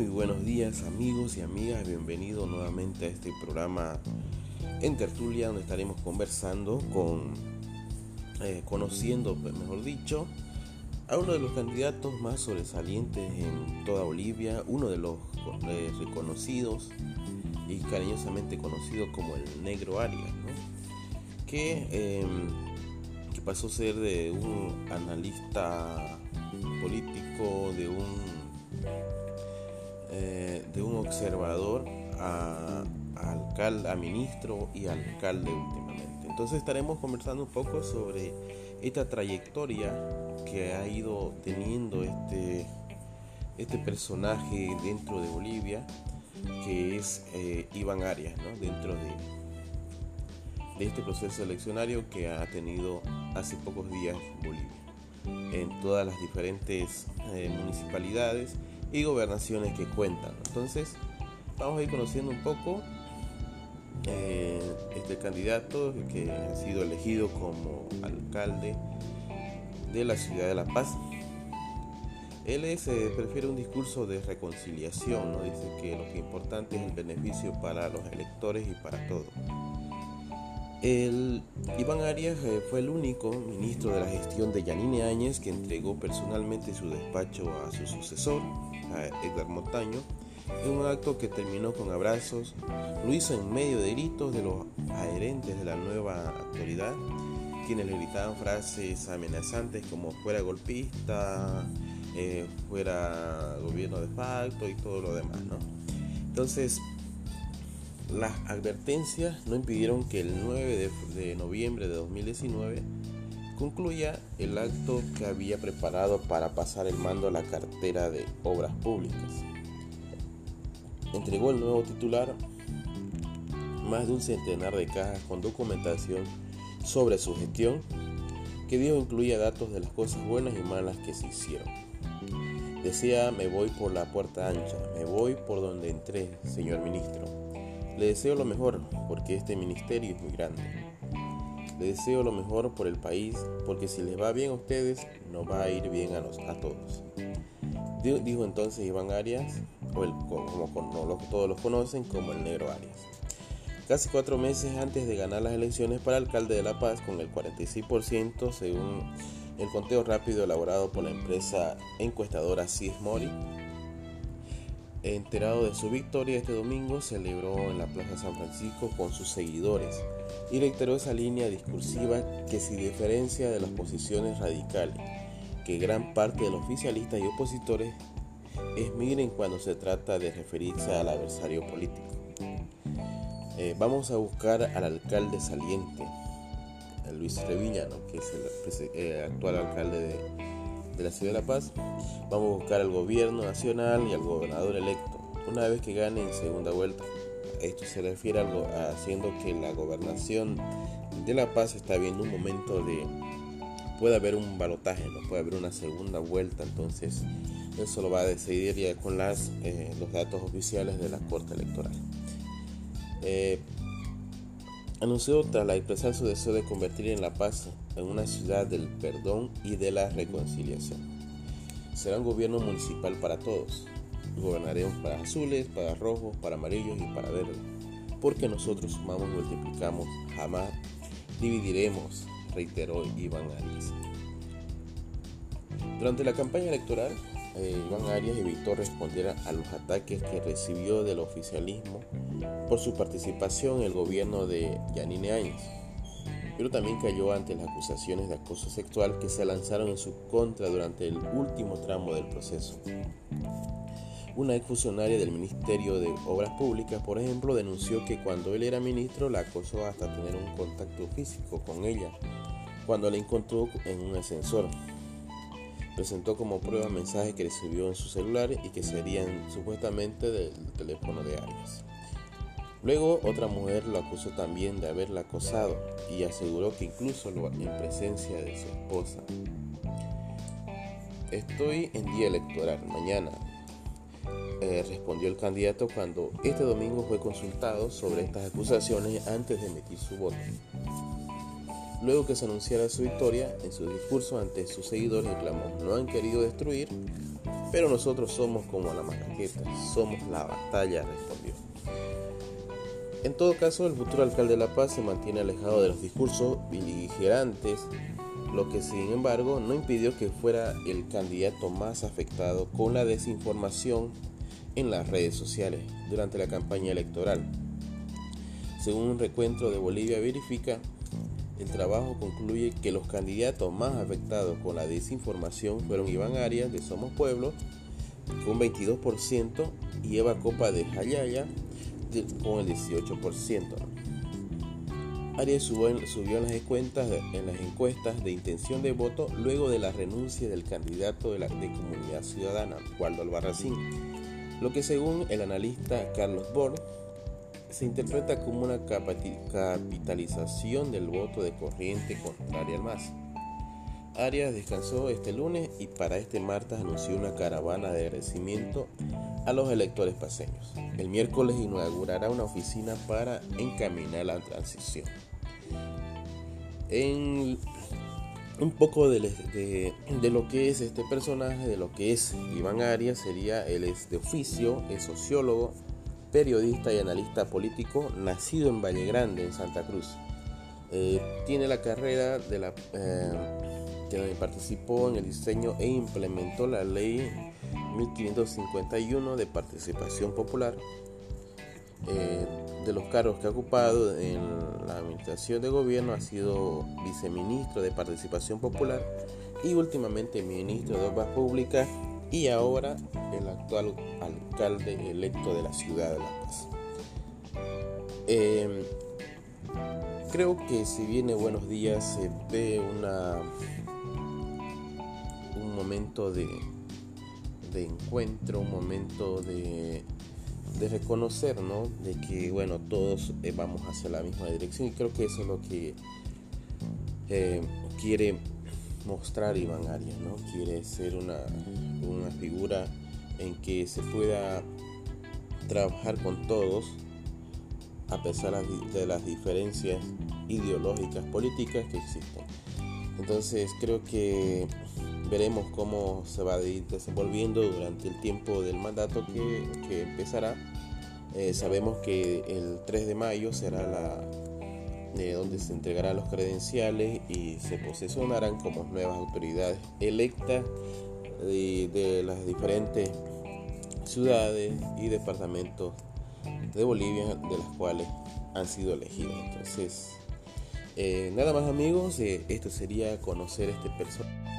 Muy buenos días amigos y amigas, bienvenidos nuevamente a este programa en tertulia donde estaremos conversando con, eh, conociendo, pues, mejor dicho, a uno de los candidatos más sobresalientes en toda Bolivia, uno de los eh, reconocidos y cariñosamente conocido como el Negro Arias, que, em, que pasó a ser de un analista político, de un eh, de un observador a, alcalde, a ministro y alcalde últimamente. Entonces estaremos conversando un poco sobre esta trayectoria que ha ido teniendo este, este personaje dentro de Bolivia, que es eh, Iván Arias, dentro de, de este proceso eleccionario que ha tenido hace pocos días Bolivia, en todas las diferentes eh, municipalidades y gobernaciones que cuentan. Entonces, vamos a ir conociendo un poco eh, este candidato que ha sido elegido como alcalde de la ciudad de La Paz. Él es, eh, prefiere un discurso de reconciliación, ¿no? dice que lo que importante es el beneficio para los electores y para todos. El, Iván Arias eh, fue el único ministro de la gestión de Yanine Áñez que entregó personalmente su despacho a su sucesor, a Edgar Montaño, en un acto que terminó con abrazos. Lo hizo en medio de gritos de los adherentes de la nueva autoridad, quienes le gritaban frases amenazantes como fuera golpista, eh, fuera gobierno de facto y todo lo demás. ¿no? Entonces, las advertencias no impidieron que el 9 de, noviembre de 2019 concluya el acto que había preparado para pasar el mando a la cartera de obras públicas. Entregó el nuevo titular más de un centenar de cajas con documentación sobre su gestión, que dijo incluía datos de las cosas buenas y malas que se hicieron. Decía, me voy por la puerta ancha, me voy por donde entré, señor ministro. Le deseo lo mejor porque este ministerio es muy grande. Le deseo lo mejor por el país porque si les va bien a ustedes, nos va a ir bien a, a todos. Dijo entonces Iván Arias, como, todos los conocen como el negro Arias. Casi cuatro meses antes de ganar las elecciones para alcalde de La Paz con el 46% según el conteo rápido elaborado por la empresa encuestadora Mori. Enterado de su victoria este domingo, celebró en la Plaza San Francisco con sus seguidores y reiteró esa línea discursiva que se diferencia de las posiciones radicales que gran parte de los oficialistas y opositores esmiren cuando se trata de referirse al adversario político. Eh, vamos a buscar al alcalde saliente, Luis Reviñano, que es el, el actual alcalde de, de la ciudad de La Paz, vamos a buscar al gobierno nacional y al gobernador electo una vez que gane en segunda vuelta. Esto se refiere a haciendo que la gobernación de La Paz está viendo un momento de puede haber un balotaje, no puede haber una segunda vuelta, entonces eso lo va a decidir ya con las, eh, los datos oficiales de la Corte Electoral. Eh, anunció tras la expresar su deseo de convertir en La Paz en una ciudad del perdón y de la reconciliación. Será un gobierno municipal para todos. Gobernaremos para azules, para rojos, para amarillos y para verdes. Porque nosotros sumamos multiplicamos, jamás dividiremos, reiteró Iván Arias. Durante la campaña electoral, eh, Iván Arias evitó responder a los ataques que recibió del oficialismo por su participación en el gobierno de Yanine Áñez, pero también cayó ante las acusaciones de acoso sexual que se lanzaron en su contra durante el último tramo del proceso. Una ex funcionaria del Ministerio de Obras Públicas, por ejemplo, denunció que cuando él era ministro la acosó hasta tener un contacto físico con ella, cuando la encontró en un ascensor. Presentó como prueba mensajes que recibió en su celular y que serían supuestamente del teléfono de Arias. Luego otra mujer lo acusó también de haberla acosado y aseguró que incluso en presencia de su esposa. Estoy en día electoral, mañana, eh, respondió el candidato cuando este domingo fue consultado sobre estas acusaciones antes de emitir su voto. Luego que se anunciara su victoria, en su discurso ante sus seguidores reclamó, no han querido destruir, pero nosotros somos como la macaqueta, somos la batalla, respondió. En todo caso, el futuro alcalde de La Paz se mantiene alejado de los discursos beligerantes, lo que sin embargo no impidió que fuera el candidato más afectado con la desinformación en las redes sociales durante la campaña electoral. Según un recuento de Bolivia verifica, el trabajo concluye que los candidatos más afectados con la desinformación fueron Iván Arias de Somos Pueblo con 22% y Eva Copa de Jayaya con el 18%. Arias subió en, las en las encuestas de intención de voto luego de la renuncia del candidato de, la, Comunidad Ciudadana, Waldo Albarracín, lo que según el analista Carlos Borg se interpreta como una capitalización del voto de corriente contraria al MAS. Arias descansó este lunes y para este martes anunció una caravana de agradecimiento a los electores paseños. El miércoles inaugurará una oficina para encaminar la transición. En un poco de, lo que es este personaje, de lo que es Iván Arias, sería él es de oficio, es sociólogo, periodista y analista político, nacido en Valle Grande, en Santa Cruz. Eh, tiene la carrera de la eh, que participó en el diseño e implementó la ley 1551 de participación popular. Eh, de los cargos que ha ocupado en la administración de gobierno ha sido viceministro de participación popular y últimamente ministro de obras públicas y ahora el actual alcalde electo de la ciudad de La Paz. Em, creo que si viene buenos días se ve una un momento de, de encuentro, un momento de, de reconocer, ¿no? De que, bueno, todos eh, vamos hacia la misma dirección y creo que eso es lo que eh, quiere mostrar Iván Arias, ¿no? Quiere ser una, una figura en que se pueda trabajar con todos a pesar de las diferencias ideológicas, políticas que existen. Entonces creo que veremos cómo se va a desenvolviendo durante el tiempo del mandato que, empezará. Eh, sabemos que el 3 de mayo será la de donde se entregarán los credenciales y se posesionarán como nuevas autoridades electas de, las diferentes ciudades y departamentos de Bolivia de las cuales han sido elegidos. Entonces, eh, nada más amigos, eh, esto sería conocer este personaje.